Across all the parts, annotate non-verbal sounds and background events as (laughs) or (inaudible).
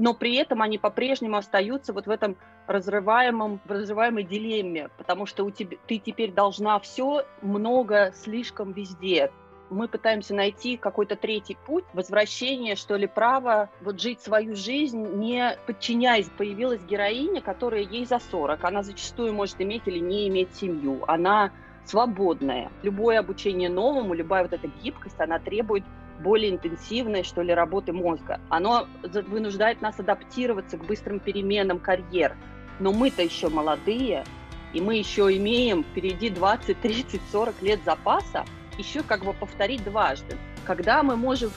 но при этом они по-прежнему остаются вот в этом разрываемом, разрываемой дилемме, потому что у тебя, ты теперь должна все, много, слишком везде. Мы пытаемся найти какой-то третий путь, возвращение, что ли, право вот жить свою жизнь, не подчиняясь. Появилась героиня, которая ей за 40. Она зачастую может иметь или не иметь семью. Она свободная. Любое обучение новому, любая вот эта гибкость, она требует более интенсивной, что ли, работы мозга. Оно вынуждает нас адаптироваться к быстрым переменам карьер. Но мы-то еще молодые, и мы еще имеем впереди 20, 30, 40 лет запаса, еще как бы повторить дважды. Когда мы можем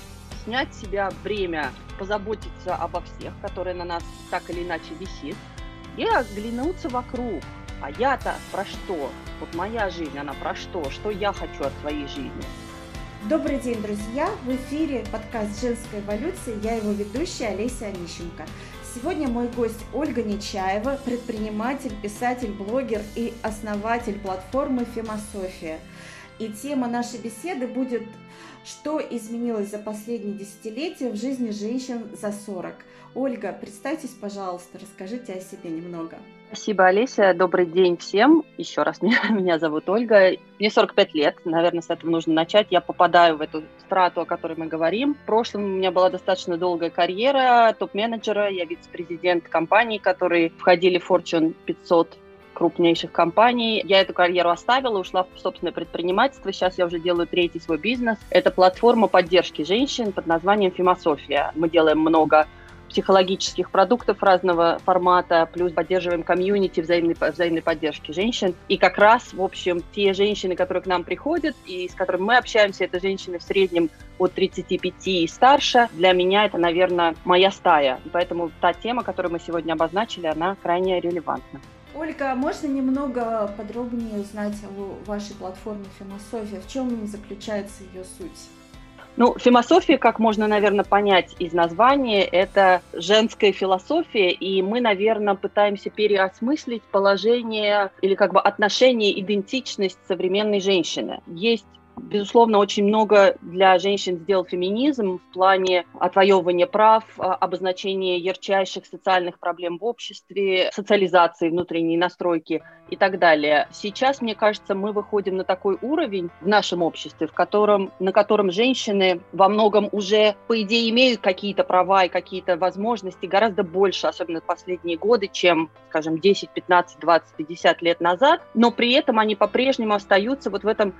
снять с себя бремя, позаботиться обо всех, которые на нас так или иначе висит, и оглянуться вокруг. А я-то про что? Вот моя жизнь, она про что? Что я хочу от своей жизни? Добрый день, друзья! В эфире подкаст «Женская эволюция». Я его ведущая Олеся Онищенко. Сегодня мой гость Ольга Нечаева, предприниматель, писатель, блогер и основатель платформы «Фемософия». И тема нашей беседы будет «Что изменилось за последние десятилетия в жизни женщин за 40?». Ольга, представьтесь, пожалуйста, расскажите о себе немного. Спасибо, Олеся. Добрый день всем. Еще раз, (laughs) меня, меня зовут Ольга. Мне 45 лет, наверное, с этого нужно начать. Я попадаю в эту страту, о которой мы говорим. В прошлом у меня была достаточно долгая карьера топ-менеджера. Я вице-президент компаний, которые входили в Fortune 500 крупнейших компаний. Я эту карьеру оставила, ушла в собственное предпринимательство. Сейчас я уже делаю третий свой бизнес. Это платформа поддержки женщин под названием «Фемософия». Мы делаем много психологических продуктов разного формата, плюс поддерживаем комьюнити взаимной, взаимной поддержки женщин. И как раз, в общем, те женщины, которые к нам приходят и с которыми мы общаемся, это женщины в среднем от 35 и старше. Для меня это, наверное, моя стая. Поэтому та тема, которую мы сегодня обозначили, она крайне релевантна. Ольга, можно немного подробнее узнать о вашей платформе «Философия»? В чем заключается ее суть? Ну, философия, как можно, наверное, понять из названия, это женская философия, и мы, наверное, пытаемся переосмыслить положение или как бы отношение, идентичность современной женщины. Есть Безусловно, очень много для женщин сделал феминизм в плане отвоевывания прав, а, обозначения ярчайших социальных проблем в обществе, социализации внутренней настройки и так далее. Сейчас, мне кажется, мы выходим на такой уровень в нашем обществе, в котором, на котором женщины во многом уже, по идее, имеют какие-то права и какие-то возможности гораздо больше, особенно в последние годы, чем, скажем, 10, 15, 20, 50 лет назад, но при этом они по-прежнему остаются вот в этом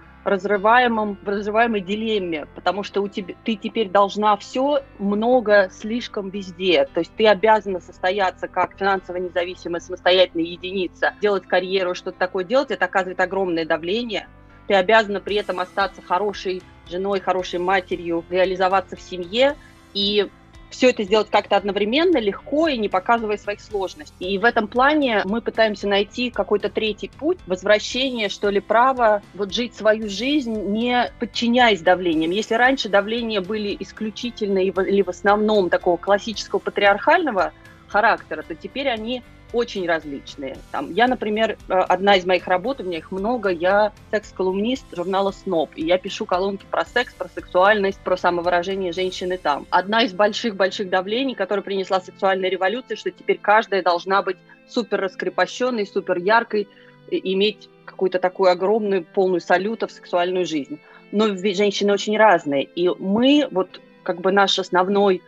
разрываемом, в разрываемой дилемме, потому что у тебя, ты теперь должна все, много, слишком везде. То есть ты обязана состояться как финансово независимая самостоятельная единица, делать карьеру, что-то такое делать, это оказывает огромное давление. Ты обязана при этом остаться хорошей женой, хорошей матерью, реализоваться в семье. И все это сделать как-то одновременно, легко и не показывая своих сложностей. И в этом плане мы пытаемся найти какой-то третий путь, возвращение, что ли, права вот жить свою жизнь, не подчиняясь давлениям. Если раньше давления были исключительно или в основном такого классического патриархального характера, то теперь они очень различные. Там, я, например, э, одна из моих работ, у меня их много, я секс-колумнист журнала «Сноб», и я пишу колонки про секс, про сексуальность, про самовыражение женщины там. Одна из больших-больших давлений, которая принесла сексуальная революция, что теперь каждая должна быть супер раскрепощенной, супер яркой, иметь какую-то такую огромную, полную салютов сексуальную жизнь. Но женщины очень разные, и мы, вот как бы наш основной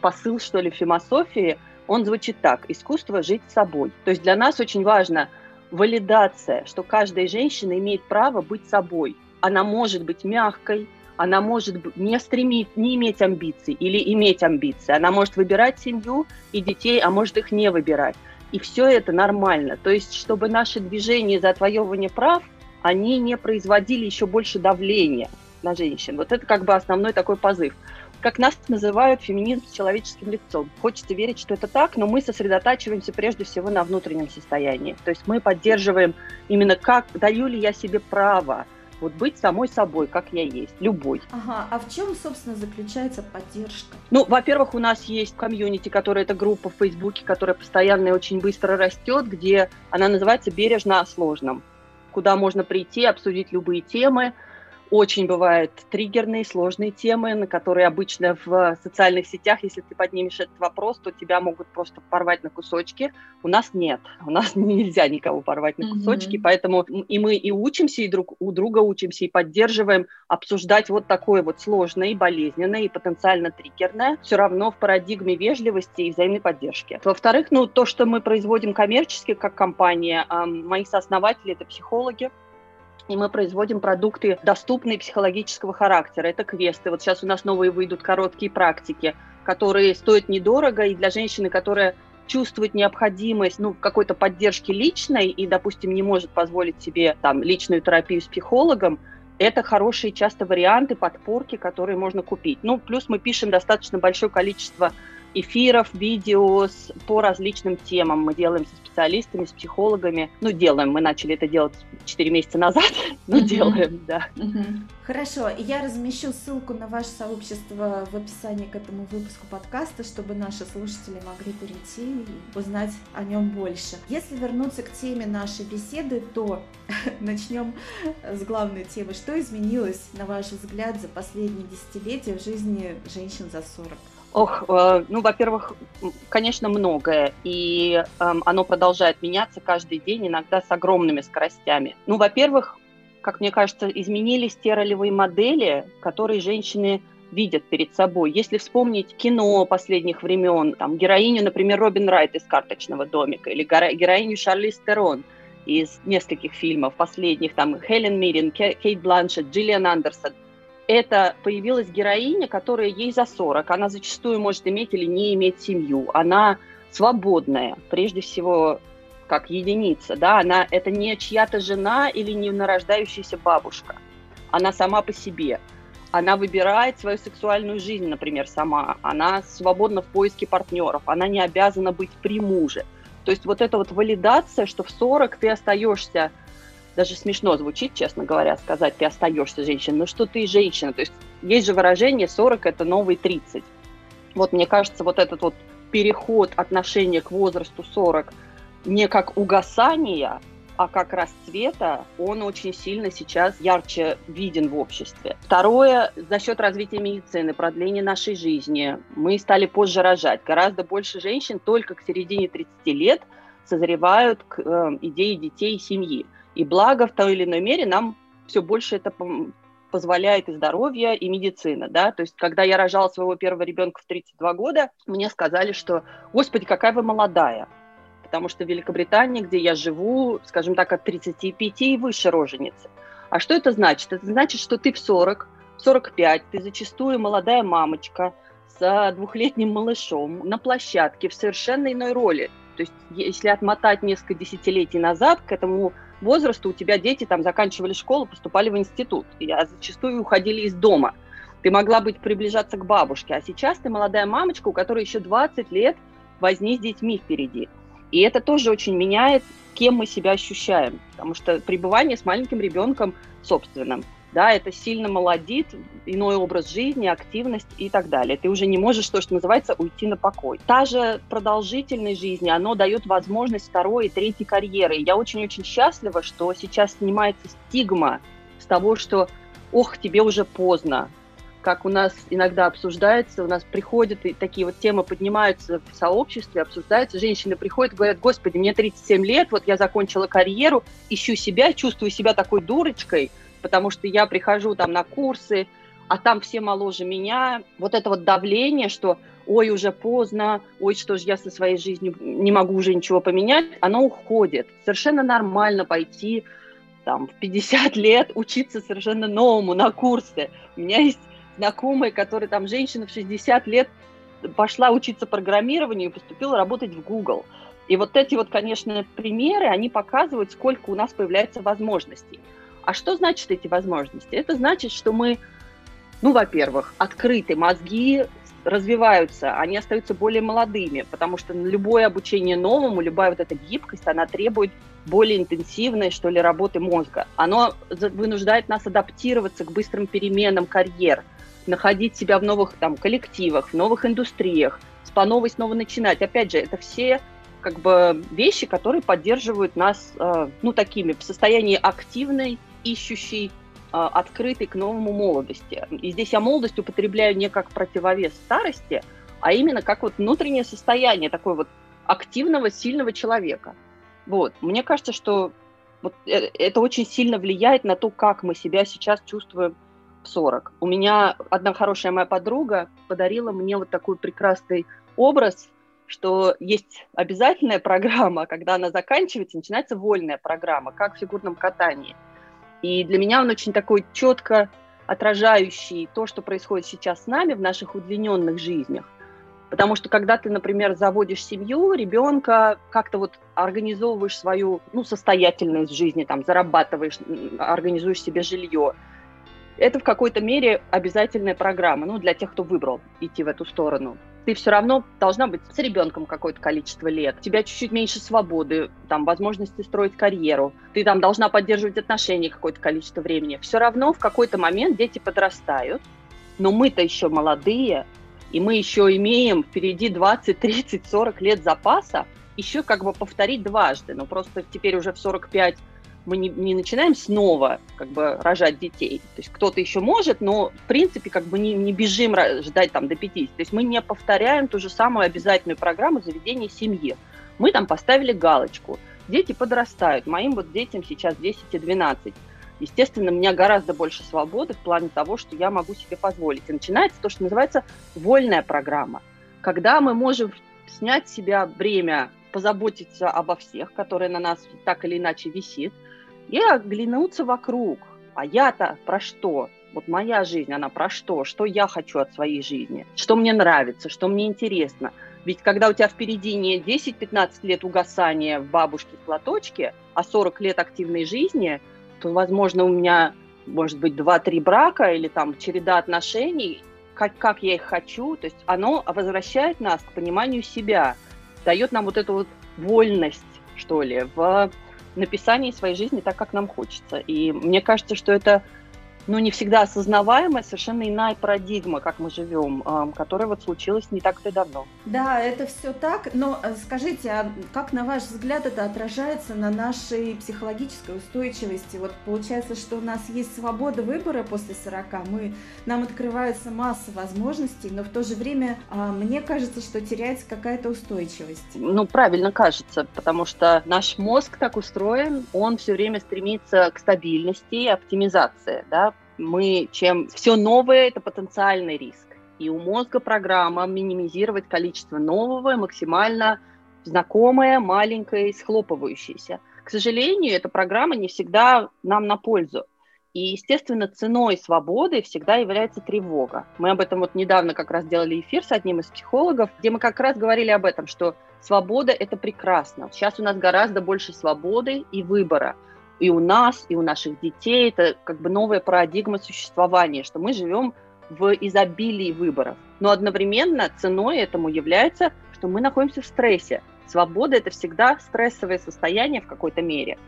посыл, что ли, философии – он звучит так. Искусство жить собой. То есть для нас очень важно валидация, что каждая женщина имеет право быть собой. Она может быть мягкой, она может не стремить, не иметь амбиций или иметь амбиции. Она может выбирать семью и детей, а может их не выбирать. И все это нормально. То есть, чтобы наши движения за отвоевывание прав, они не производили еще больше давления на женщин. Вот это как бы основной такой позыв как нас называют, феминизм с человеческим лицом. Хочется верить, что это так, но мы сосредотачиваемся прежде всего на внутреннем состоянии. То есть мы поддерживаем именно как, даю ли я себе право вот быть самой собой, как я есть, любой. Ага, а в чем, собственно, заключается поддержка? Ну, во-первых, у нас есть комьюнити, которая это группа в Фейсбуке, которая постоянно и очень быстро растет, где она называется «Бережно о сложном», куда можно прийти, обсудить любые темы, очень бывают триггерные, сложные темы, на которые обычно в социальных сетях, если ты поднимешь этот вопрос, то тебя могут просто порвать на кусочки. У нас нет, у нас (laughs) нельзя никого порвать на кусочки, mm-hmm. поэтому и мы и учимся, и друг у друга учимся, и поддерживаем обсуждать вот такое вот сложное, и болезненное, и потенциально триггерное, все равно в парадигме вежливости и взаимной поддержки. Во-вторых, ну, то, что мы производим коммерчески, как компания, мои сооснователи – это психологи, и мы производим продукты доступные психологического характера. Это квесты. Вот сейчас у нас новые выйдут короткие практики, которые стоят недорого, и для женщины, которая чувствует необходимость ну, какой-то поддержки личной и, допустим, не может позволить себе там, личную терапию с психологом, это хорошие часто варианты подпорки, которые можно купить. Ну, плюс мы пишем достаточно большое количество эфиров, видео по различным темам. Мы делаем со специалистами, с психологами. Ну, делаем, мы начали это делать 4 месяца назад, (laughs) но mm-hmm. делаем, да. Mm-hmm. Хорошо, я размещу ссылку на ваше сообщество в описании к этому выпуску подкаста, чтобы наши слушатели могли перейти и узнать о нем больше. Если вернуться к теме нашей беседы, то (laughs) начнем с главной темы. Что изменилось, на ваш взгляд, за последние десятилетия в жизни женщин за 40? Ох, э, ну, во-первых, конечно, многое, и э, оно продолжает меняться каждый день, иногда с огромными скоростями. Ну, во-первых, как мне кажется, изменились те ролевые модели, которые женщины видят перед собой. Если вспомнить кино последних времен, там, героиню, например, Робин Райт из «Карточного домика» или героиню Шарли Стерон из нескольких фильмов последних, там, Хелен Мирин, Кейт Бланшет, Джиллиан Андерсон – это появилась героиня, которая ей за 40. Она зачастую может иметь или не иметь семью. Она свободная, прежде всего, как единица. Да? Она, это не чья-то жена или не нарождающаяся бабушка. Она сама по себе. Она выбирает свою сексуальную жизнь, например, сама. Она свободна в поиске партнеров. Она не обязана быть при муже. То есть вот эта вот валидация, что в 40 ты остаешься даже смешно звучит, честно говоря, сказать, ты остаешься женщиной, ну что ты женщина, то есть есть же выражение 40 это новый 30. Вот мне кажется, вот этот вот переход отношения к возрасту 40 не как угасание, а как расцвета, он очень сильно сейчас ярче виден в обществе. Второе, за счет развития медицины, продления нашей жизни, мы стали позже рожать. Гораздо больше женщин только к середине 30 лет созревают к э, идее детей и семьи. И благо в той или иной мере нам все больше это позволяет и здоровье, и медицина, да, то есть когда я рожала своего первого ребенка в 32 года, мне сказали, что, господи, какая вы молодая, потому что в Великобритании, где я живу, скажем так, от 35 и выше роженицы. А что это значит? Это значит, что ты в 40, 45, ты зачастую молодая мамочка с двухлетним малышом на площадке в совершенно иной роли. То есть если отмотать несколько десятилетий назад к этому возраста у тебя дети там заканчивали школу, поступали в институт, и а зачастую уходили из дома. Ты могла быть приближаться к бабушке, а сейчас ты молодая мамочка, у которой еще 20 лет возни с детьми впереди. И это тоже очень меняет, кем мы себя ощущаем, потому что пребывание с маленьким ребенком собственным – да, это сильно молодит, иной образ жизни, активность и так далее. Ты уже не можешь, то, что называется, уйти на покой. Та же продолжительность жизни, оно дает возможность второй и третьей карьеры. Я очень-очень счастлива, что сейчас снимается стигма с того, что ох, тебе уже поздно, как у нас иногда обсуждается, у нас приходят и такие вот темы поднимаются в сообществе, обсуждаются, женщины приходят говорят, господи, мне 37 лет, вот я закончила карьеру, ищу себя, чувствую себя такой дурочкой, потому что я прихожу там на курсы, а там все моложе меня. Вот это вот давление, что ой, уже поздно, ой, что же я со своей жизнью не могу уже ничего поменять, оно уходит. Совершенно нормально пойти там, в 50 лет учиться совершенно новому на курсы. У меня есть знакомые, которые там, женщина в 60 лет пошла учиться программированию и поступила работать в Google. И вот эти вот, конечно, примеры, они показывают, сколько у нас появляется возможностей. А что значит эти возможности? Это значит, что мы, ну, во-первых, открыты, мозги развиваются, они остаются более молодыми, потому что любое обучение новому, любая вот эта гибкость, она требует более интенсивной, что ли, работы мозга. Оно вынуждает нас адаптироваться к быстрым переменам карьер, находить себя в новых там, коллективах, в новых индустриях, по новой снова начинать. Опять же, это все как бы вещи, которые поддерживают нас, э, ну, такими в состоянии активной ищущей открытой к новому молодости. И здесь я молодость употребляю не как противовес старости, а именно как вот внутреннее состояние такой вот активного, сильного человека. Вот. Мне кажется, что вот э, это очень сильно влияет на то, как мы себя сейчас чувствуем в 40. У меня одна хорошая моя подруга подарила мне вот такой прекрасный образ, что есть обязательная (laughs) программа, когда она заканчивается, начинается вольная программа, как в фигурном катании. И для меня он очень такой четко отражающий то, что происходит сейчас с нами в наших удлиненных жизнях. Потому что когда ты, например, заводишь семью, ребенка, как-то вот организовываешь свою ну, состоятельность в жизни, там, зарабатываешь, организуешь себе жилье, это в какой-то мере обязательная программа, ну, для тех, кто выбрал идти в эту сторону. Ты все равно должна быть с ребенком какое-то количество лет. У тебя чуть-чуть меньше свободы, там, возможности строить карьеру. Ты там должна поддерживать отношения какое-то количество времени. Все равно в какой-то момент дети подрастают, но мы-то еще молодые, и мы еще имеем впереди 20, 30, 40 лет запаса, еще как бы повторить дважды. Но просто теперь уже в 45 мы не, не начинаем снова как бы рожать детей. То есть кто-то еще может, но в принципе как бы не, не бежим ждать там до 50. То есть мы не повторяем ту же самую обязательную программу заведения семьи. Мы там поставили галочку. Дети подрастают. Моим вот детям сейчас 10 и 12. Естественно, у меня гораздо больше свободы в плане того, что я могу себе позволить. И начинается то, что называется вольная программа. Когда мы можем снять с себя бремя, позаботиться обо всех, которое на нас так или иначе висит, и оглянуться вокруг. А я-то про что? Вот моя жизнь, она про что? Что я хочу от своей жизни? Что мне нравится? Что мне интересно? Ведь когда у тебя впереди не 10-15 лет угасания в бабушке в платочке, а 40 лет активной жизни – то, возможно, у меня может быть два-три брака или там череда отношений, как, как я их хочу. То есть оно возвращает нас к пониманию себя, дает нам вот эту вот вольность, что ли, в написании своей жизни так, как нам хочется. И мне кажется, что это ну, не всегда осознаваемая, совершенно иная парадигма, как мы живем, которая вот случилась не так-то давно. Да, это все так, но э, скажите, а как, на ваш взгляд, это отражается на нашей психологической устойчивости? Вот получается, что у нас есть свобода выбора после 40, мы, нам открывается масса возможностей, но в то же время а, мне кажется, что теряется какая-то устойчивость. Ну, правильно кажется, потому что наш мозг так устроен, он все время стремится к стабильности и оптимизации, да, мы, чем все новое, это потенциальный риск. И у мозга программа минимизировать количество нового, максимально знакомое, маленькое и схлопывающееся. К сожалению, эта программа не всегда нам на пользу. И, естественно, ценой свободы всегда является тревога. Мы об этом вот недавно как раз делали эфир с одним из психологов, где мы как раз говорили об этом, что свобода – это прекрасно. Сейчас у нас гораздо больше свободы и выбора – и у нас, и у наших детей. Это как бы новая парадигма существования, что мы живем в изобилии выборов. Но одновременно ценой этому является, что мы находимся в стрессе. Свобода – это всегда стрессовое состояние в какой-то мере.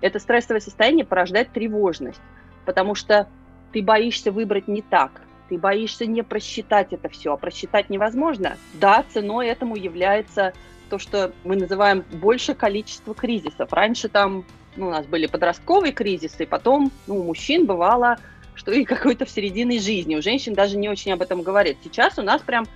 Это стрессовое состояние порождает тревожность, потому что ты боишься выбрать не так, ты боишься не просчитать это все, а просчитать невозможно. Да, ценой этому является то, что мы называем большее количество кризисов. Раньше там ну, у нас были подростковые кризисы, и потом ну, у мужчин бывало, что и какой-то в середине жизни. У женщин даже не очень об этом говорят. Сейчас у нас прям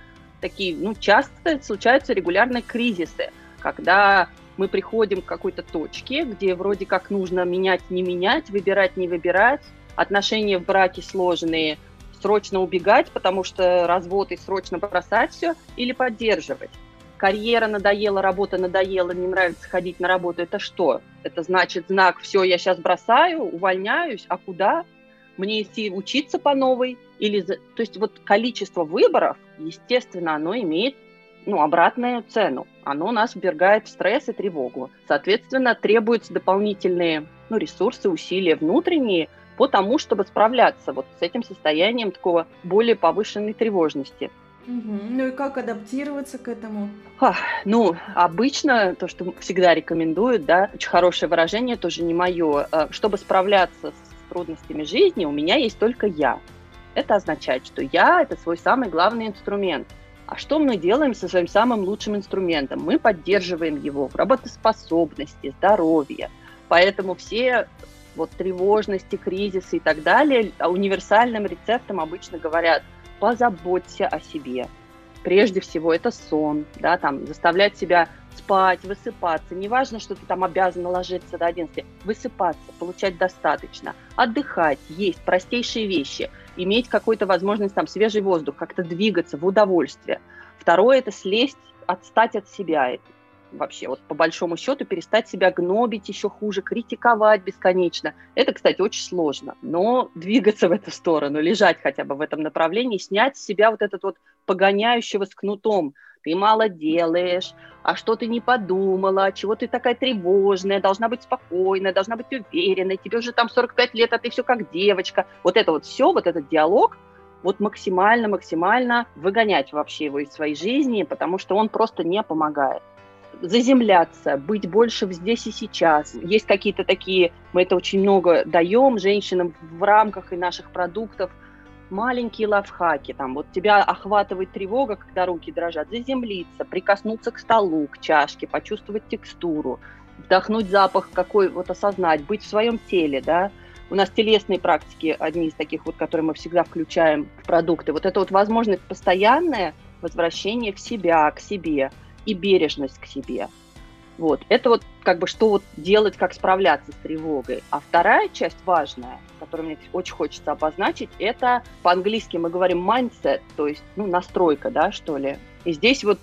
такие, ну, часто случаются регулярные кризисы, когда мы приходим к какой-то точке, где вроде как нужно менять, не менять, выбирать, не выбирать, отношения в браке сложные, срочно убегать, потому что развод и срочно бросать все, или поддерживать карьера надоела, работа надоела, не нравится ходить на работу, это что? Это значит знак, все, я сейчас бросаю, увольняюсь, а куда? Мне идти учиться по новой? Или... То есть вот количество выборов, естественно, оно имеет ну, обратную цену. Оно нас ввергает в стресс и тревогу. Соответственно, требуются дополнительные ну, ресурсы, усилия внутренние по тому, чтобы справляться вот с этим состоянием такого более повышенной тревожности. Ну и как адаптироваться к этому? А, ну, обычно то, что всегда рекомендуют, да, очень хорошее выражение, тоже не мое. Э, чтобы справляться с трудностями жизни, у меня есть только я. Это означает, что я – это свой самый главный инструмент. А что мы делаем со своим самым лучшим инструментом? Мы поддерживаем его в работоспособности, здоровье. Поэтому все вот тревожности, кризисы и так далее, а универсальным рецептом обычно говорят позаботься о себе. Прежде всего это сон, да, там заставлять себя спать, высыпаться. Неважно, что ты там обязан ложиться до 11. Высыпаться, получать достаточно, отдыхать, есть простейшие вещи, иметь какую-то возможность там свежий воздух, как-то двигаться в удовольствие. Второе – это слезть, отстать от себя вообще, вот по большому счету, перестать себя гнобить еще хуже, критиковать бесконечно. Это, кстати, очень сложно, но двигаться в эту сторону, лежать хотя бы в этом направлении, снять с себя вот этот вот погоняющего с кнутом – ты мало делаешь, а что ты не подумала, чего ты такая тревожная, должна быть спокойная, должна быть уверенной, тебе уже там 45 лет, а ты все как девочка. Вот это вот все, вот этот диалог, вот максимально-максимально выгонять вообще его из своей жизни, потому что он просто не помогает заземляться, быть больше здесь и сейчас. Есть какие-то такие, мы это очень много даем женщинам в рамках и наших продуктов – маленькие лайфхаки, там, вот тебя охватывает тревога, когда руки дрожат, заземлиться, прикоснуться к столу, к чашке, почувствовать текстуру, вдохнуть запах какой, вот осознать, быть в своем теле, да, у нас телесные практики, одни из таких вот, которые мы всегда включаем в продукты. Вот это вот возможность постоянное возвращение в себя, к себе и бережность к себе. Вот. Это вот как бы что вот делать, как справляться с тревогой. А вторая часть важная, которую мне очень хочется обозначить, это по-английски мы говорим mindset, то есть ну, настройка, да, что ли. И здесь вот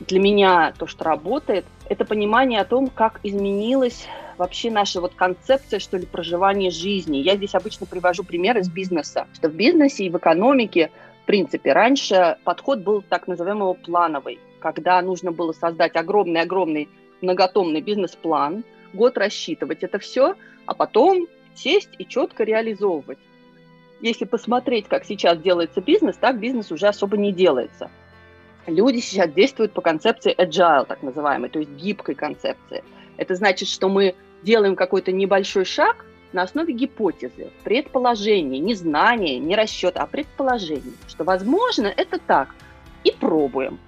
для меня то, что работает, это понимание о том, как изменилась вообще наша вот концепция, что ли, проживания жизни. Я здесь обычно привожу пример из бизнеса, что в бизнесе и в экономике, в принципе, раньше подход был так называемого плановый, когда нужно было создать огромный-огромный многотомный бизнес-план, год рассчитывать это все, а потом сесть и четко реализовывать. Если посмотреть, как сейчас делается бизнес, так бизнес уже особо не делается. Люди сейчас действуют по концепции agile, так называемой, то есть гибкой концепции. Это значит, что мы делаем какой-то небольшой шаг на основе гипотезы, предположения, не знания, не расчета, а предположений, что возможно это так. И пробуем.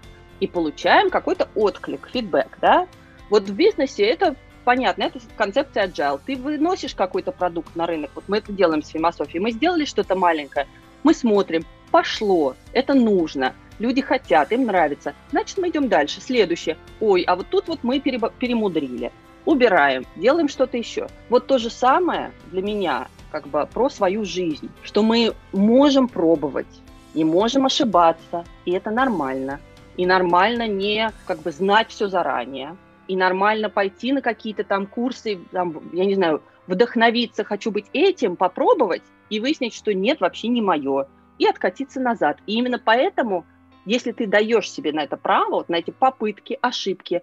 И получаем какой-то отклик, фидбэк, да, вот в бизнесе это понятно, это концепция agile. Ты выносишь какой-то продукт на рынок, вот мы это делаем с философией, мы сделали что-то маленькое, мы смотрим, пошло, это нужно, люди хотят, им нравится, значит, мы идем дальше. Следующее, ой, а вот тут вот мы перемудрили, убираем, делаем что-то еще. Вот то же самое для меня как бы про свою жизнь, что мы можем пробовать и можем ошибаться, и это нормально. И нормально не как бы знать все заранее, и нормально пойти на какие-то там курсы, там, я не знаю, вдохновиться, хочу быть этим, попробовать и выяснить, что нет, вообще не мое, и откатиться назад. И именно поэтому, если ты даешь себе на это право, вот на эти попытки, ошибки,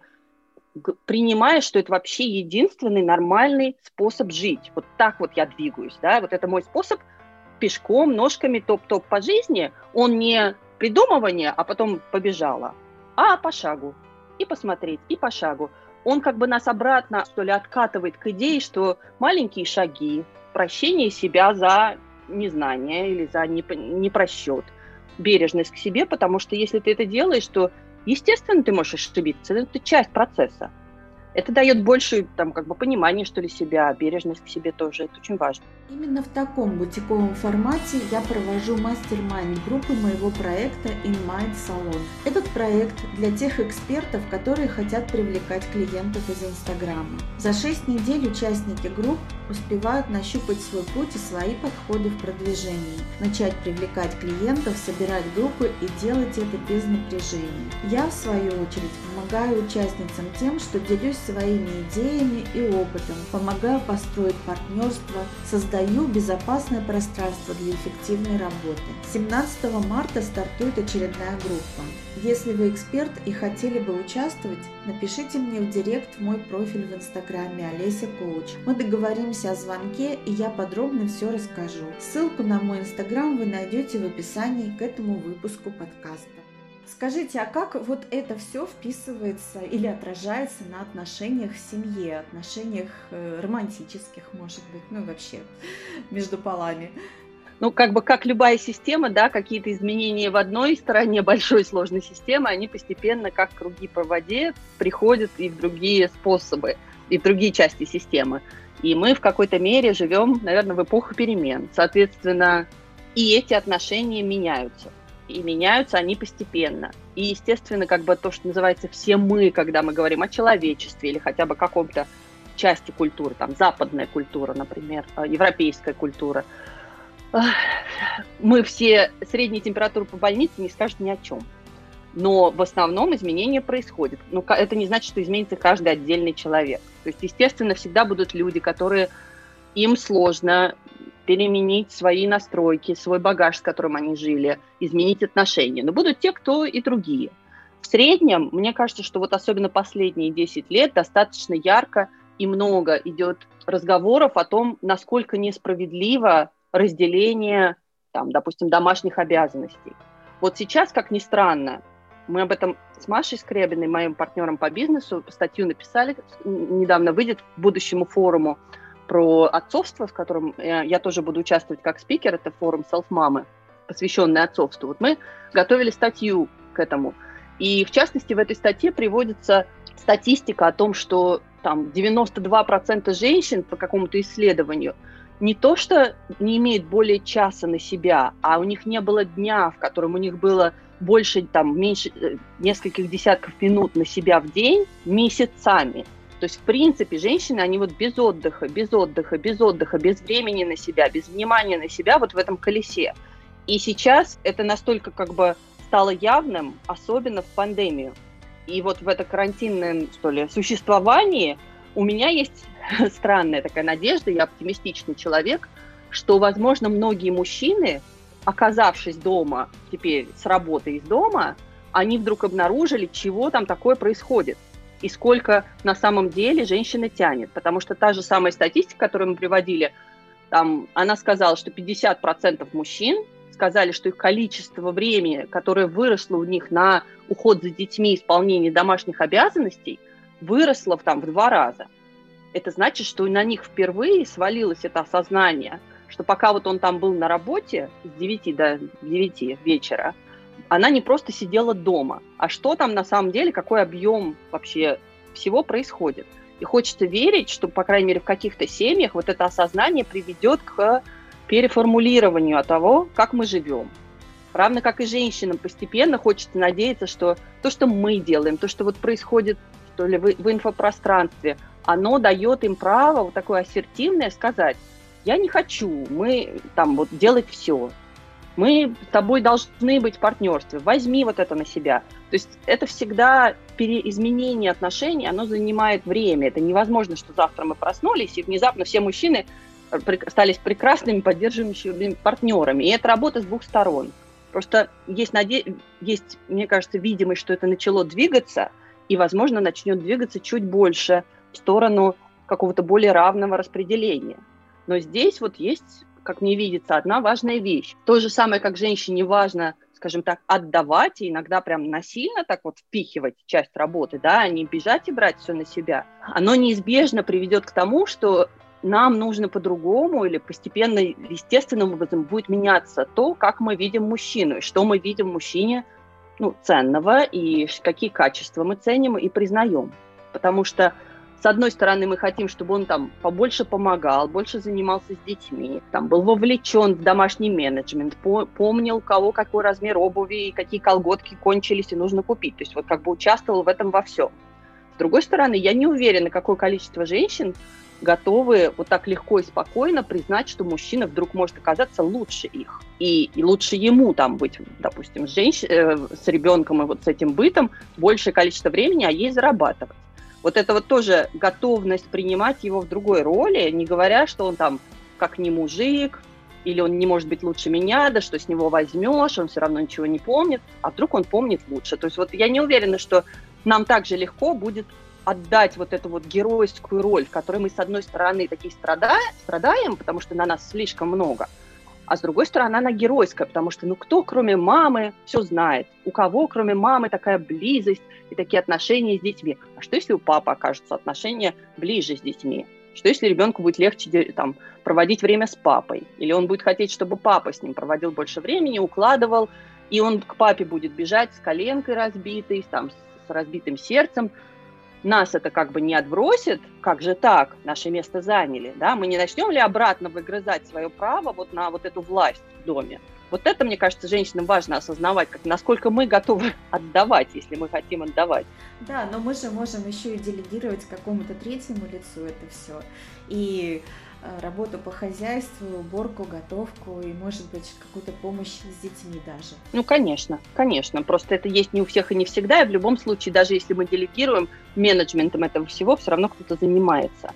принимаешь, что это вообще единственный нормальный способ жить. Вот так вот я двигаюсь, да, вот это мой способ пешком, ножками топ-топ по жизни, он не придумывание, а потом побежала, а по шагу и посмотреть, и по шагу. Он как бы нас обратно, что ли, откатывает к идее, что маленькие шаги, прощение себя за незнание или за непросчет, бережность к себе, потому что если ты это делаешь, то, естественно, ты можешь ошибиться, это часть процесса. Это дает больше там, как бы, понимания, что ли, себя, бережность к себе тоже. Это очень важно. Именно в таком бутиковом формате я провожу мастер-майнд группы моего проекта In Mind Salon. Этот проект для тех экспертов, которые хотят привлекать клиентов из Инстаграма. За 6 недель участники групп успевают нащупать свой путь и свои подходы в продвижении, начать привлекать клиентов, собирать группы и делать это без напряжения. Я, в свою очередь, помогаю участницам тем, что делюсь своими идеями и опытом, помогаю построить партнерство, создаю безопасное пространство для эффективной работы. 17 марта стартует очередная группа. Если вы эксперт и хотели бы участвовать, напишите мне в директ в мой профиль в инстаграме Олеся Коуч. Мы договоримся о звонке и я подробно все расскажу. Ссылку на мой инстаграм вы найдете в описании к этому выпуску подкаста. Скажите, а как вот это все вписывается или отражается на отношениях в семье, отношениях э, романтических, может быть, ну вообще между полами? Ну, как бы как любая система, да, какие-то изменения в одной стороне большой сложной системы, они постепенно, как круги по воде, приходят и в другие способы. и в другие части системы. И мы в какой-то мере живем, наверное, в эпоху перемен. Соответственно, и эти отношения меняются. И меняются они постепенно. И, естественно, как бы то, что называется все мы, когда мы говорим о человечестве или хотя бы каком-то части культуры, там западная культура, например, э, европейская культура, мы все средние температуры по больнице не скажут ни о чем. Но в основном изменения происходят. Но это не значит, что изменится каждый отдельный человек. То есть, естественно, всегда будут люди, которые им сложно переменить свои настройки, свой багаж, с которым они жили, изменить отношения. Но будут те, кто и другие. В среднем, мне кажется, что вот особенно последние 10 лет достаточно ярко и много идет разговоров о том, насколько несправедливо разделение, там, допустим, домашних обязанностей. Вот сейчас, как ни странно, мы об этом с Машей Скребиной, моим партнером по бизнесу, статью написали, недавно выйдет к будущему форуму про отцовство, в котором э, я тоже буду участвовать как спикер, это форум селф-мамы, посвященный отцовству. Вот мы готовили статью к этому. И в частности в этой статье приводится статистика о том, что там 92% женщин по какому-то исследованию не то, что не имеют более часа на себя, а у них не было дня, в котором у них было больше, там, меньше э, нескольких десятков минут на себя в день месяцами. То есть, в принципе, женщины, они вот без отдыха, без отдыха, без отдыха, без времени на себя, без внимания на себя вот в этом колесе. И сейчас это настолько как бы стало явным, особенно в пандемию. И вот в это карантинное, что ли, существование у меня есть (laughs) странная такая надежда, я оптимистичный человек, что, возможно, многие мужчины, оказавшись дома, теперь с работы из дома, они вдруг обнаружили, чего там такое происходит и сколько на самом деле женщина тянет. Потому что та же самая статистика, которую мы приводили, там, она сказала, что 50% мужчин сказали, что их количество времени, которое выросло у них на уход за детьми, исполнение домашних обязанностей, выросло в, там, в два раза. Это значит, что на них впервые свалилось это осознание, что пока вот он там был на работе с 9 до 9 вечера, она не просто сидела дома, а что там на самом деле, какой объем вообще всего происходит. И хочется верить, что, по крайней мере, в каких-то семьях вот это осознание приведет к переформулированию того, как мы живем. Равно как и женщинам постепенно хочется надеяться, что то, что мы делаем, то, что вот происходит что ли, в, в инфопространстве, оно дает им право вот такое ассертивное сказать, я не хочу, мы там вот делать все, мы с тобой должны быть в партнерстве, возьми вот это на себя. То есть это всегда переизменение отношений, оно занимает время. Это невозможно, что завтра мы проснулись, и внезапно все мужчины э, стали прекрасными поддерживающими партнерами. И это работа с двух сторон. Просто есть, наде... есть, мне кажется, видимость, что это начало двигаться, и, возможно, начнет двигаться чуть больше в сторону какого-то более равного распределения. Но здесь вот есть как мне видится, одна важная вещь. То же самое, как женщине важно, скажем так, отдавать и иногда прям насильно так вот впихивать часть работы, да, а не бежать и брать все на себя. Оно неизбежно приведет к тому, что нам нужно по-другому или постепенно, естественным образом будет меняться то, как мы видим мужчину, и что мы видим мужчине ну, ценного, и какие качества мы ценим и признаем. Потому что с одной стороны, мы хотим, чтобы он там побольше помогал, больше занимался с детьми, там был вовлечен в домашний менеджмент, помнил, у кого какой размер обуви, какие колготки кончились и нужно купить. То есть вот как бы участвовал в этом во всем. С другой стороны, я не уверена, какое количество женщин готовы вот так легко и спокойно признать, что мужчина вдруг может оказаться лучше их. И, и лучше ему там быть, допустим, с, женщ... э, с ребенком и вот с этим бытом большее количество времени, а ей зарабатывать вот это вот тоже готовность принимать его в другой роли, не говоря, что он там как не мужик, или он не может быть лучше меня, да что с него возьмешь, он все равно ничего не помнит, а вдруг он помнит лучше. То есть вот я не уверена, что нам так же легко будет отдать вот эту вот геройскую роль, в которой мы, с одной стороны, такие страдаем, страдаем, потому что на нас слишком много, а с другой стороны, она геройская, потому что, ну, кто, кроме мамы, все знает? У кого, кроме мамы, такая близость и такие отношения с детьми? А что, если у папы окажутся отношения ближе с детьми? Что, если ребенку будет легче там, проводить время с папой? Или он будет хотеть, чтобы папа с ним проводил больше времени, укладывал, и он к папе будет бежать с коленкой разбитой, там, с разбитым сердцем, нас это как бы не отбросит, как же так, наше место заняли, да, мы не начнем ли обратно выгрызать свое право вот на вот эту власть в доме. Вот это, мне кажется, женщинам важно осознавать, как, насколько мы готовы (laughs) отдавать, если мы хотим отдавать. Да, но мы же можем еще и делегировать какому-то третьему лицу это все. И Э, работу по хозяйству, уборку, готовку и, может быть, какую-то помощь с детьми даже. Ну, конечно, конечно. Просто это есть не у всех и не всегда. И в любом случае, даже если мы делегируем менеджментом этого всего, все равно кто-то занимается.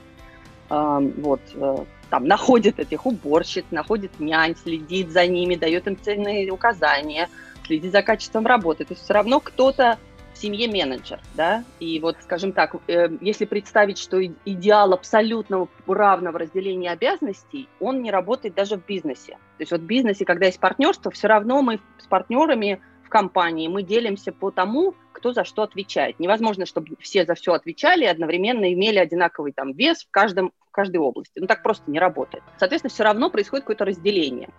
Вот, э, там находит этих уборщиц, находит нянь, следит за ними, дает им ценные указания, следит за качеством работы. То есть все равно кто-то семье менеджер, да, и вот, скажем так, э, если представить, что идеал абсолютного равного разделения обязанностей, он не работает даже в бизнесе. То есть вот в бизнесе, когда есть партнерство, все равно мы с партнерами в компании, мы делимся по тому, кто за что отвечает. Невозможно, чтобы все за все отвечали и одновременно имели одинаковый там вес в, каждом, в каждой области. Ну, так просто не работает. Соответственно, все равно происходит какое-то разделение.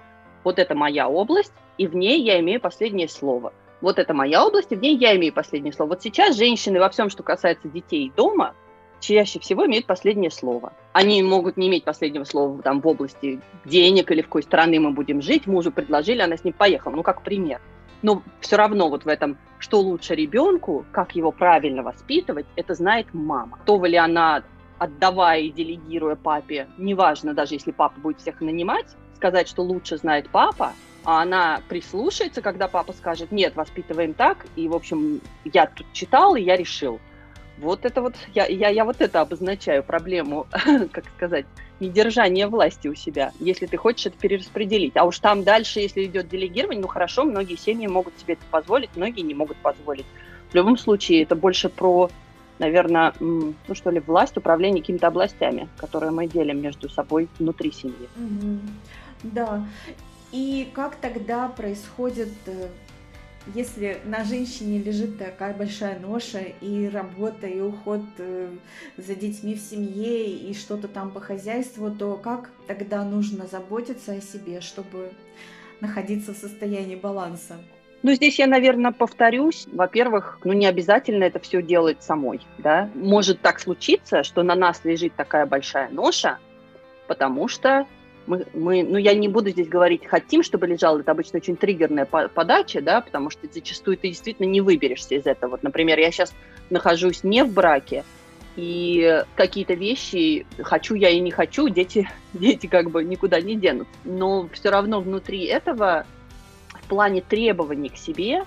Вот это моя область, и в ней я имею последнее слово вот это моя область, и в ней я имею последнее слово. Вот сейчас женщины во всем, что касается детей дома, чаще всего имеют последнее слово. Они могут не иметь последнего слова там, в области денег или в какой страны мы будем жить. Мужу предложили, она с ним поехала. Ну, как пример. Но все равно вот в этом, что лучше ребенку, как его правильно воспитывать, это знает мама. Готова ли она, отдавая и делегируя папе, неважно, даже если папа будет всех нанимать, сказать, что лучше знает папа, а она прислушается, когда папа скажет, нет, воспитываем так, и, в общем, я тут читал, и я решил. Вот это вот, я, я, я вот это обозначаю проблему, (laughs) как сказать, недержания власти у себя, если ты хочешь это перераспределить. А уж там дальше, если идет делегирование, ну хорошо, многие семьи могут себе это позволить, многие не могут позволить. В любом случае, это больше про, наверное, ну что ли, власть, управление какими-то областями, которые мы делим между собой внутри семьи. Mm-hmm. Да. И как тогда происходит, э, если на женщине лежит такая большая ноша, и работа, и уход э, за детьми в семье, и что-то там по хозяйству, то как тогда нужно заботиться о себе, чтобы находиться в состоянии баланса? Ну, здесь я, наверное, повторюсь. Во-первых, ну, не обязательно это все делать самой, да. Может так случиться, что на нас лежит такая большая ноша, потому что мы, мы, ну, я не буду здесь говорить «хотим, чтобы лежал», это обычно очень триггерная подача, да, потому что зачастую ты действительно не выберешься из этого. Вот, например, я сейчас нахожусь не в браке, и какие-то вещи хочу я и не хочу, дети, (laughs) дети как бы никуда не денут. Но все равно внутри этого, плане требований к себе,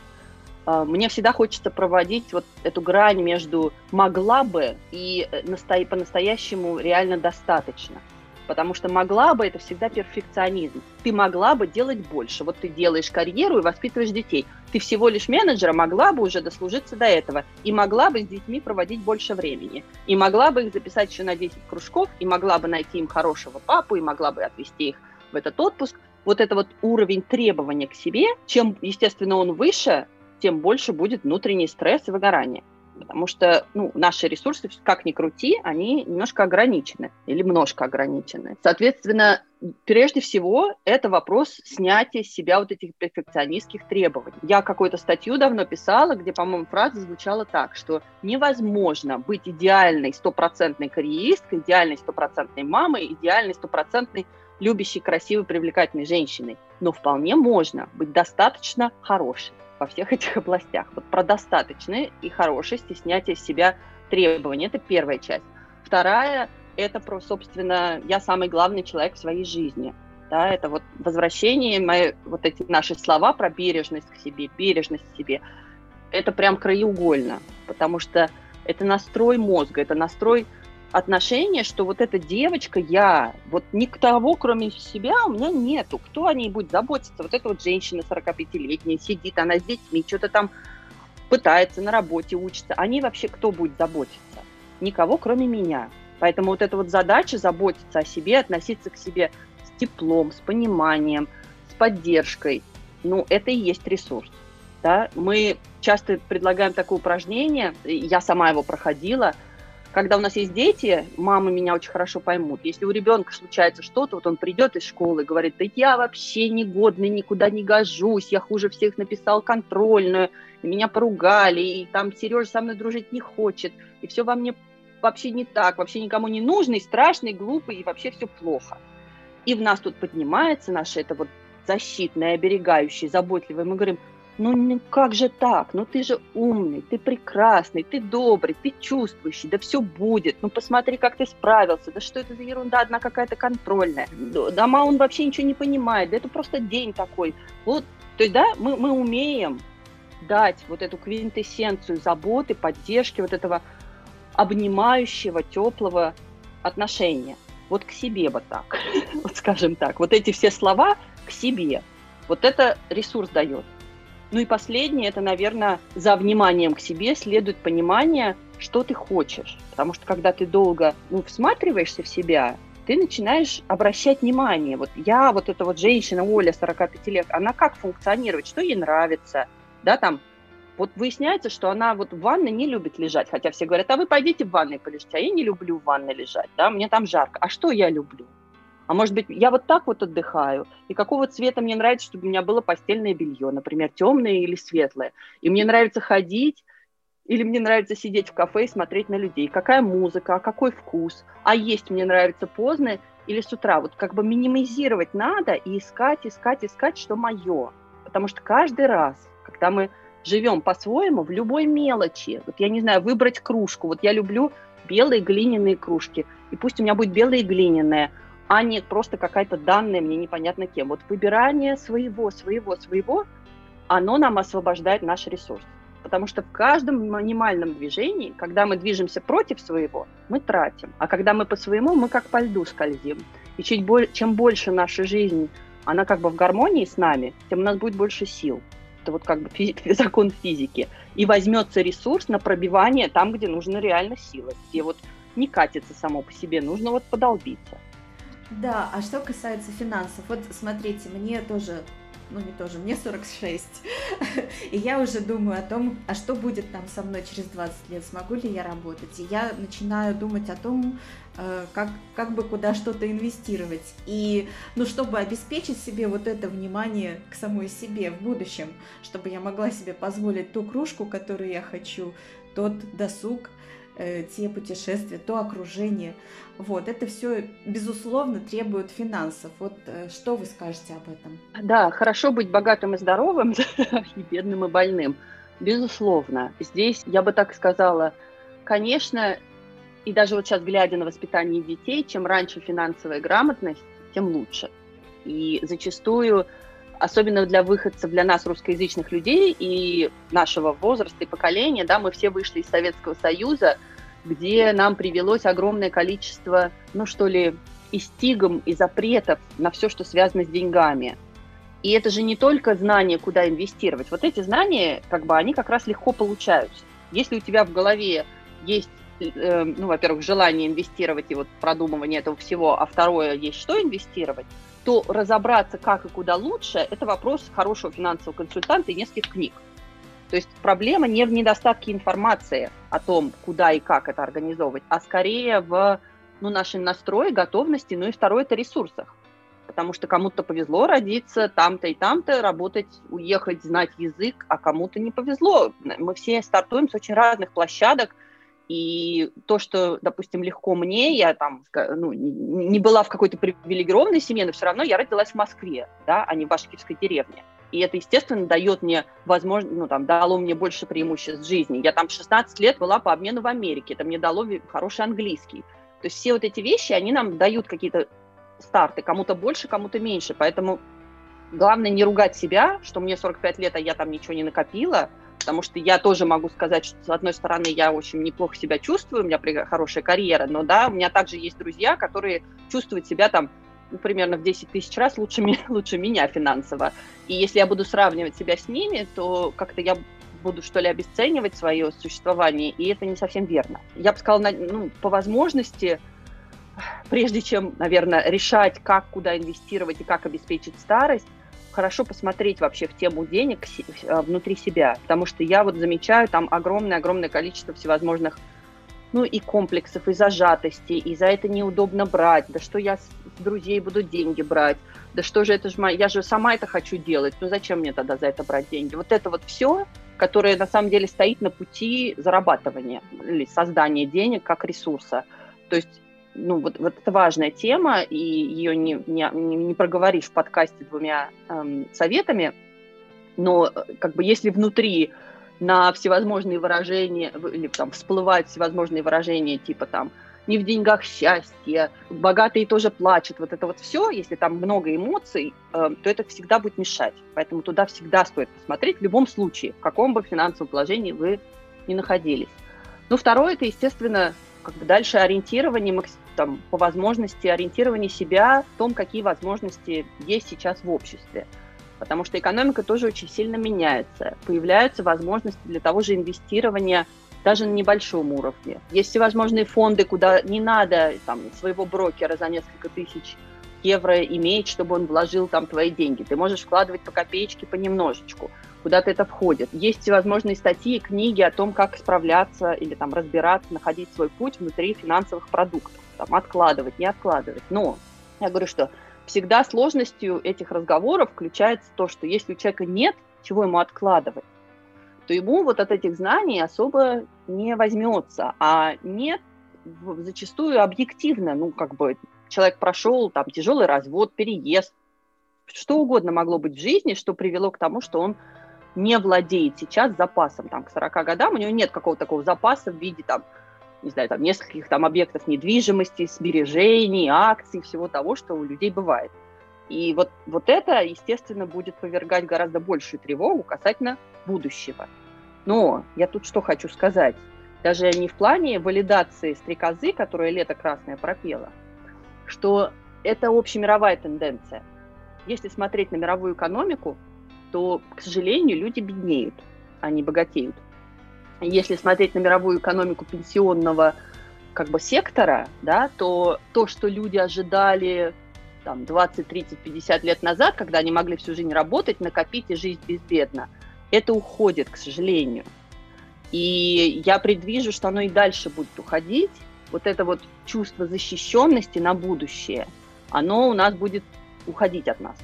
а, мне всегда хочется проводить вот эту грань между могла бы и э, по-настоящему реально достаточно потому что могла бы это всегда перфекционизм. Ты могла бы делать больше. Вот ты делаешь карьеру и воспитываешь детей. Ты всего лишь менеджера могла бы уже дослужиться до этого и могла бы с детьми проводить больше времени. И могла бы их записать еще на 10 кружков, и могла бы найти им хорошего папу, и могла бы отвезти их в этот отпуск. Вот это вот уровень требования к себе, чем, естественно, он выше, тем больше будет внутренний стресс и выгорание потому что ну, наши ресурсы, как ни крути, они немножко ограничены или немножко ограничены. Соответственно, прежде всего, это вопрос снятия с себя вот этих перфекционистских требований. Я какую-то статью давно писала, где, по-моему, фраза звучала так, что невозможно быть идеальной стопроцентной карьеристкой, идеальной стопроцентной мамой, идеальной стопроцентной любящей, красивой, привлекательной женщиной. Но вполне можно быть достаточно хорошей во всех (laughs) этих областях. Вот про достаточные и хорошесть и снятие с себя требований. Это первая часть. Вторая – это про, собственно, я самый главный человек в своей жизни. Да, это вот возвращение, мои, вот эти наши слова про бережность к себе, бережность к себе. Это прям краеугольно, потому что это настрой мозга, это настрой отношение, что вот эта девочка, я, вот никого, кроме себя, у меня нету. Кто о ней будет заботиться? Вот эта вот женщина 45-летняя сидит, она с детьми, что-то там пытается на работе, учится. Они вообще кто будет заботиться? Никого, кроме меня. Поэтому вот эта вот задача заботиться о себе, относиться к себе с теплом, с пониманием, с поддержкой, ну, это и есть ресурс. Да? Мы часто предлагаем такое упражнение, я сама его проходила – когда у нас есть дети, мамы меня очень хорошо поймут. Если у ребенка случается что-то, вот он придет из школы и говорит, да я вообще негодный, никуда не гожусь, я хуже всех написал контрольную, меня поругали, и там Сережа со мной дружить не хочет, и все во мне вообще не так, вообще никому не нужный, страшный, глупый, и вообще все плохо. И в нас тут поднимается наше это вот защитное, оберегающее, заботливое. Мы говорим, ну, ну как же так? Ну ты же умный, ты прекрасный, ты добрый, ты чувствующий, да все будет. Ну посмотри, как ты справился. Да что это за ерунда одна какая-то контрольная? Дома он вообще ничего не понимает. Да это просто день такой. Вот, то есть, да, мы, мы умеем дать вот эту квинтэссенцию заботы, поддержки, вот этого обнимающего, теплого отношения. Вот к себе вот так, (laughs) вот скажем так. Вот эти все слова к себе. Вот это ресурс дает. Ну и последнее, это, наверное, за вниманием к себе следует понимание, что ты хочешь. Потому что когда ты долго ну, всматриваешься в себя, ты начинаешь обращать внимание. Вот я, вот эта вот женщина Оля, 45 лет, она как функционирует, что ей нравится, да, там, вот выясняется, что она вот в ванной не любит лежать, хотя все говорят, а вы пойдите в ванной полежите, а я не люблю в ванной лежать, да, мне там жарко. А что я люблю? А может быть, я вот так вот отдыхаю, и какого цвета мне нравится, чтобы у меня было постельное белье, например, темное или светлое. И мне нравится ходить, или мне нравится сидеть в кафе и смотреть на людей. Какая музыка, а какой вкус. А есть мне нравится поздно или с утра. Вот как бы минимизировать надо и искать, искать, искать, что мое. Потому что каждый раз, когда мы живем по-своему, в любой мелочи, вот я не знаю, выбрать кружку, вот я люблю белые глиняные кружки, и пусть у меня будет белая глиняная, а не просто какая-то данная мне непонятно кем. Вот выбирание своего, своего, своего, оно нам освобождает наш ресурс. Потому что в каждом минимальном движении, когда мы движемся против своего, мы тратим. А когда мы по своему, мы как по льду скользим. И чуть боль, чем больше наша жизнь, она как бы в гармонии с нами, тем у нас будет больше сил. Это вот как бы физи- (laughs) закон физики. И возьмется ресурс на пробивание там, где нужна реально сила, где вот не катится само по себе, нужно вот подолбиться. Да, а что касается финансов, вот смотрите, мне тоже, ну не тоже, мне 46, (laughs) и я уже думаю о том, а что будет там со мной через 20 лет, смогу ли я работать, и я начинаю думать о том, э, как, как бы куда что-то инвестировать, и, ну, чтобы обеспечить себе вот это внимание к самой себе в будущем, чтобы я могла себе позволить ту кружку, которую я хочу, тот досуг, те путешествия, то окружение. Вот, это все, безусловно, требует финансов. Вот э, что вы скажете об этом? Да, хорошо быть богатым и здоровым, (laughs) и бедным и больным. Безусловно. Здесь, я бы так сказала, конечно, и даже вот сейчас, глядя на воспитание детей, чем раньше финансовая грамотность, тем лучше. И зачастую, особенно для выходцев, для нас, русскоязычных людей и нашего возраста и поколения, да, мы все вышли из Советского Союза, где нам привелось огромное количество, ну что ли, и стигм, и запретов на все, что связано с деньгами. И это же не только знание, куда инвестировать. Вот эти знания, как бы, они как раз легко получаются. Если у тебя в голове есть, э, ну, во-первых, желание инвестировать и вот продумывание этого всего, а второе, есть что инвестировать, то разобраться, как и куда лучше, это вопрос хорошего финансового консультанта и нескольких книг. То есть проблема не в недостатке информации о том, куда и как это организовывать, а скорее в ну, нашем настрое, готовности, ну и второе – это ресурсах. Потому что кому-то повезло родиться там-то и там-то, работать, уехать, знать язык, а кому-то не повезло. Мы все стартуем с очень разных площадок, и то, что, допустим, легко мне, я там ну, не была в какой-то привилегированной семье, но все равно я родилась в Москве, да, а не в башкирской деревне. И это, естественно, дает мне возможность, ну, там, дало мне больше преимуществ в жизни. Я там 16 лет была по обмену в Америке, это мне дало хороший английский. То есть все вот эти вещи, они нам дают какие-то старты, кому-то больше, кому-то меньше. Поэтому главное не ругать себя, что мне 45 лет, а я там ничего не накопила, потому что я тоже могу сказать, что с одной стороны я очень неплохо себя чувствую, у меня хорошая карьера, но да, у меня также есть друзья, которые чувствуют себя там ну, примерно в 10 тысяч раз лучше, (laughs) лучше меня финансово. И если я буду сравнивать себя с ними, то как-то я буду, что ли, обесценивать свое существование, и это не совсем верно. Я бы сказала, ну, по возможности, прежде чем, наверное, решать, как, куда инвестировать и как обеспечить старость, хорошо посмотреть вообще в тему денег э, внутри себя, потому что я вот замечаю там огромное-огромное количество всевозможных ну и комплексов, и зажатости, и за это неудобно брать, да что я с друзей буду деньги брать, да что же это же я же сама это хочу делать, ну зачем мне тогда за это брать деньги? Вот это вот все, которая на самом деле стоит на пути зарабатывания или создания денег как ресурса. То есть ну, вот, вот это важная тема, и ее не, не, не проговоришь в подкасте двумя эм, советами, но как бы если внутри на всевозможные выражения, или там всплывают всевозможные выражения типа там не в деньгах счастье, богатые тоже плачут, вот это вот все, если там много эмоций, э, то это всегда будет мешать. Поэтому туда всегда стоит посмотреть в любом случае, в каком бы финансовом положении вы ни находились. Ну, второе, это, естественно, как бы дальше ориентирование, там, по возможности ориентирование себя в том, какие возможности есть сейчас в обществе. Потому что экономика тоже очень сильно меняется. Появляются возможности для того же инвестирования даже на небольшом уровне. Есть всевозможные фонды, куда не надо там, своего брокера за несколько тысяч евро иметь, чтобы он вложил там твои деньги. Ты можешь вкладывать по копеечке понемножечку, куда-то это входит. Есть всевозможные статьи, книги о том, как справляться или там разбираться, находить свой путь внутри финансовых продуктов, там, откладывать, не откладывать. Но я говорю, что всегда сложностью этих разговоров включается то, что если у человека нет, чего ему откладывать, то ему вот от этих знаний особо не возьмется. А нет, зачастую объективно, ну, как бы человек прошел там тяжелый развод, переезд, что угодно могло быть в жизни, что привело к тому, что он не владеет сейчас запасом. Там, к 40 годам у него нет какого-то такого запаса в виде там, не знаю, там нескольких там объектов недвижимости, сбережений, акций, всего того, что у людей бывает. И вот, вот это, естественно, будет повергать гораздо большую тревогу касательно будущего. Но я тут что хочу сказать. Даже не в плане валидации стрекозы, которая лето красное пропела, что это общемировая тенденция. Если смотреть на мировую экономику, то, к сожалению, люди беднеют, а не богатеют. Если смотреть на мировую экономику пенсионного как бы сектора, да, то то, что люди ожидали там, 20, 30, 50 лет назад, когда они могли всю жизнь работать, накопить и жить безбедно, это уходит, к сожалению. И я предвижу, что оно и дальше будет уходить. Вот это вот чувство защищенности на будущее, оно у нас будет уходить от нас.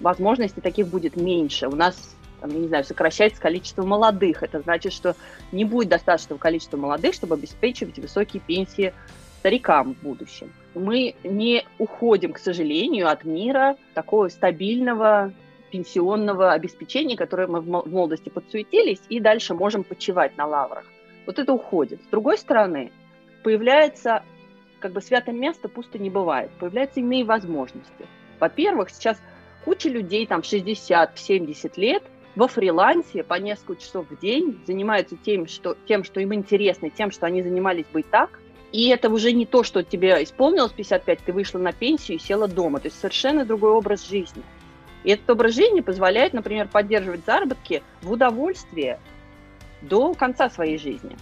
Возможностей таких будет меньше. У нас, там, я не знаю, сокращается количество молодых. Это значит, что не будет достаточного количества молодых, чтобы обеспечивать высокие пенсии старикам в будущем мы не уходим, к сожалению, от мира такого стабильного пенсионного обеспечения, которое мы в молодости подсуетились, и дальше можем почивать на лаврах. Вот это уходит. С другой стороны, появляется, как бы святое место пусто не бывает, появляются иные возможности. Во-первых, сейчас куча людей, там 60-70 лет, во фрилансе по несколько часов в день занимаются тем что, тем, что им интересно, тем, что они занимались бы и так, и это уже не то, что тебе исполнилось 55, ты вышла на пенсию и села дома. То есть совершенно другой образ жизни. И этот образ жизни позволяет, например, поддерживать заработки в удовольствие до конца своей жизни.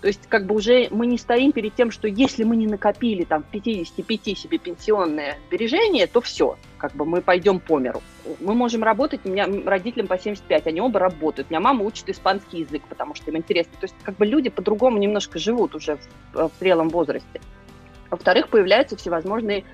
То есть как бы уже мы не стоим перед тем, что если мы не накопили там 55 себе пенсионное сбережение, то все, как бы мы пойдем по миру. Мы можем работать, у меня родителям по 75, они оба работают. У меня мама учит испанский язык, потому что им интересно. То есть как бы люди по-другому немножко живут уже в, в зрелом возрасте. Во-вторых, появляются всевозможные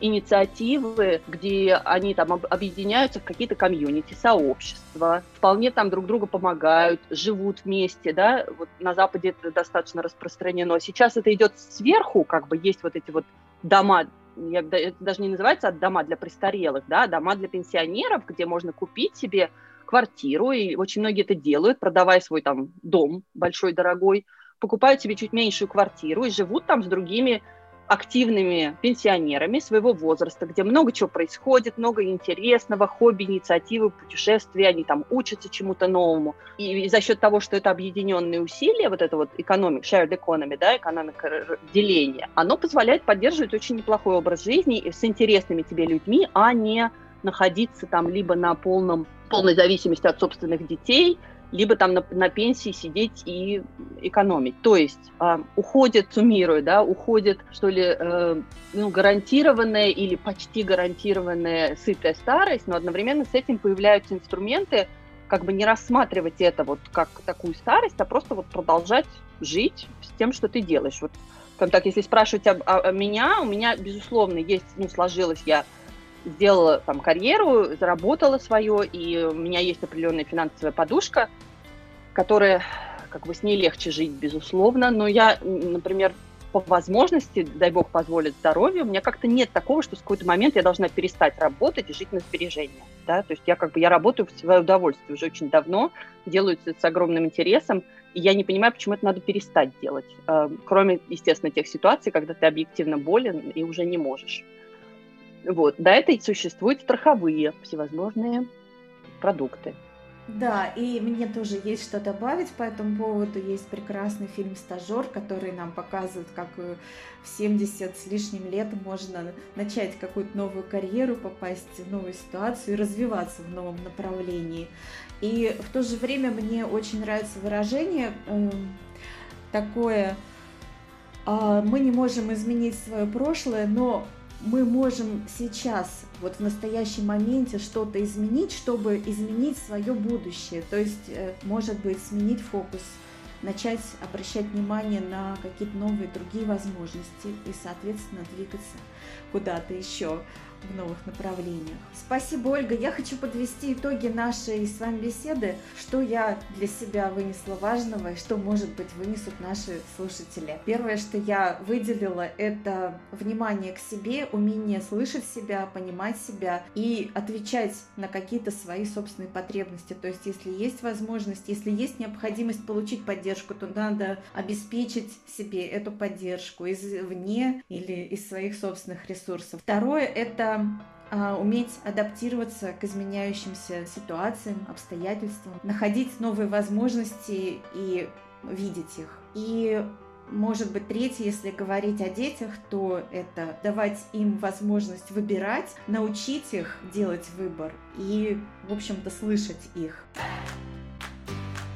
инициативы, где они там объединяются в какие-то комьюнити, сообщества, вполне там друг другу помогают, живут вместе, да, вот на Западе это достаточно распространено. Сейчас это идет сверху, как бы есть вот эти вот дома, я, это даже не называется дома для престарелых, да, дома для пенсионеров, где можно купить себе квартиру, и очень многие это делают, продавая свой там дом большой, дорогой, покупают себе чуть меньшую квартиру и живут там с другими активными пенсионерами своего возраста, где много чего происходит, много интересного, хобби, инициативы, путешествия, они там учатся чему-то новому. И, за счет того, что это объединенные усилия, вот это вот economic, shared economy, да, экономика деления, оно позволяет поддерживать очень неплохой образ жизни с интересными тебе людьми, а не находиться там либо на полном, полной зависимости от собственных детей, либо там на, на пенсии сидеть и экономить. То есть э, уходит, суммирую, да, уходит, что ли, э, ну, гарантированная или почти гарантированная сытая старость, но одновременно с этим появляются инструменты, как бы не рассматривать это вот как такую старость, а просто вот продолжать жить с тем, что ты делаешь. Вот, как так, если спрашивать об, о, о меня, у меня, безусловно, есть, ну, сложилось я сделала там карьеру, заработала свое, и у меня есть определенная финансовая подушка, которая как бы с ней легче жить, безусловно, но я, например, по возможности, дай бог позволит здоровье, у меня как-то нет такого, что в какой-то момент я должна перестать работать и жить на сбережения. Да? То есть я как бы я работаю в свое удовольствие уже очень давно, делаю это с огромным интересом, и я не понимаю, почему это надо перестать делать, э, кроме, естественно, тех ситуаций, когда ты объективно болен и уже не можешь. Вот. До этого существуют страховые всевозможные продукты. Да, и мне тоже есть что добавить по этому поводу. Есть прекрасный фильм «Стажер», который нам показывает, как э, в 70 с лишним лет можно начать какую-то новую карьеру, попасть в новую ситуацию и развиваться в новом направлении. И в то же время мне очень нравится выражение э, такое, э, мы не можем изменить свое прошлое, но мы можем сейчас, вот в настоящем моменте что-то изменить, чтобы изменить свое будущее. То есть, э, может быть, сменить фокус, начать обращать внимание на какие-то новые другие возможности и, соответственно, двигаться куда-то еще в новых направлениях. Спасибо, Ольга. Я хочу подвести итоги нашей с вами беседы, что я для себя вынесла важного и что, может быть, вынесут наши слушатели. Первое, что я выделила, это внимание к себе, умение слышать себя, понимать себя и отвечать на какие-то свои собственные потребности. То есть, если есть возможность, если есть необходимость получить поддержку, то надо обеспечить себе эту поддержку извне или из своих собственных ресурсов. Второе – это а, уметь адаптироваться к изменяющимся ситуациям, обстоятельствам, находить новые возможности и видеть их. И может быть, третье, если говорить о детях, то это давать им возможность выбирать, научить их делать выбор и, в общем-то, слышать их.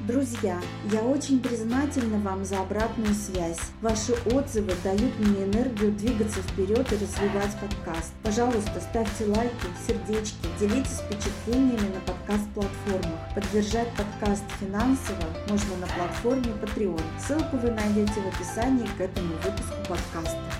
Друзья, я очень признательна вам за обратную связь. Ваши отзывы дают мне энергию двигаться вперед и развивать подкаст. Пожалуйста, ставьте лайки, сердечки, делитесь впечатлениями на подкаст-платформах. Поддержать подкаст финансово можно на платформе Patreon. Ссылку вы найдете в описании к этому выпуску подкаста.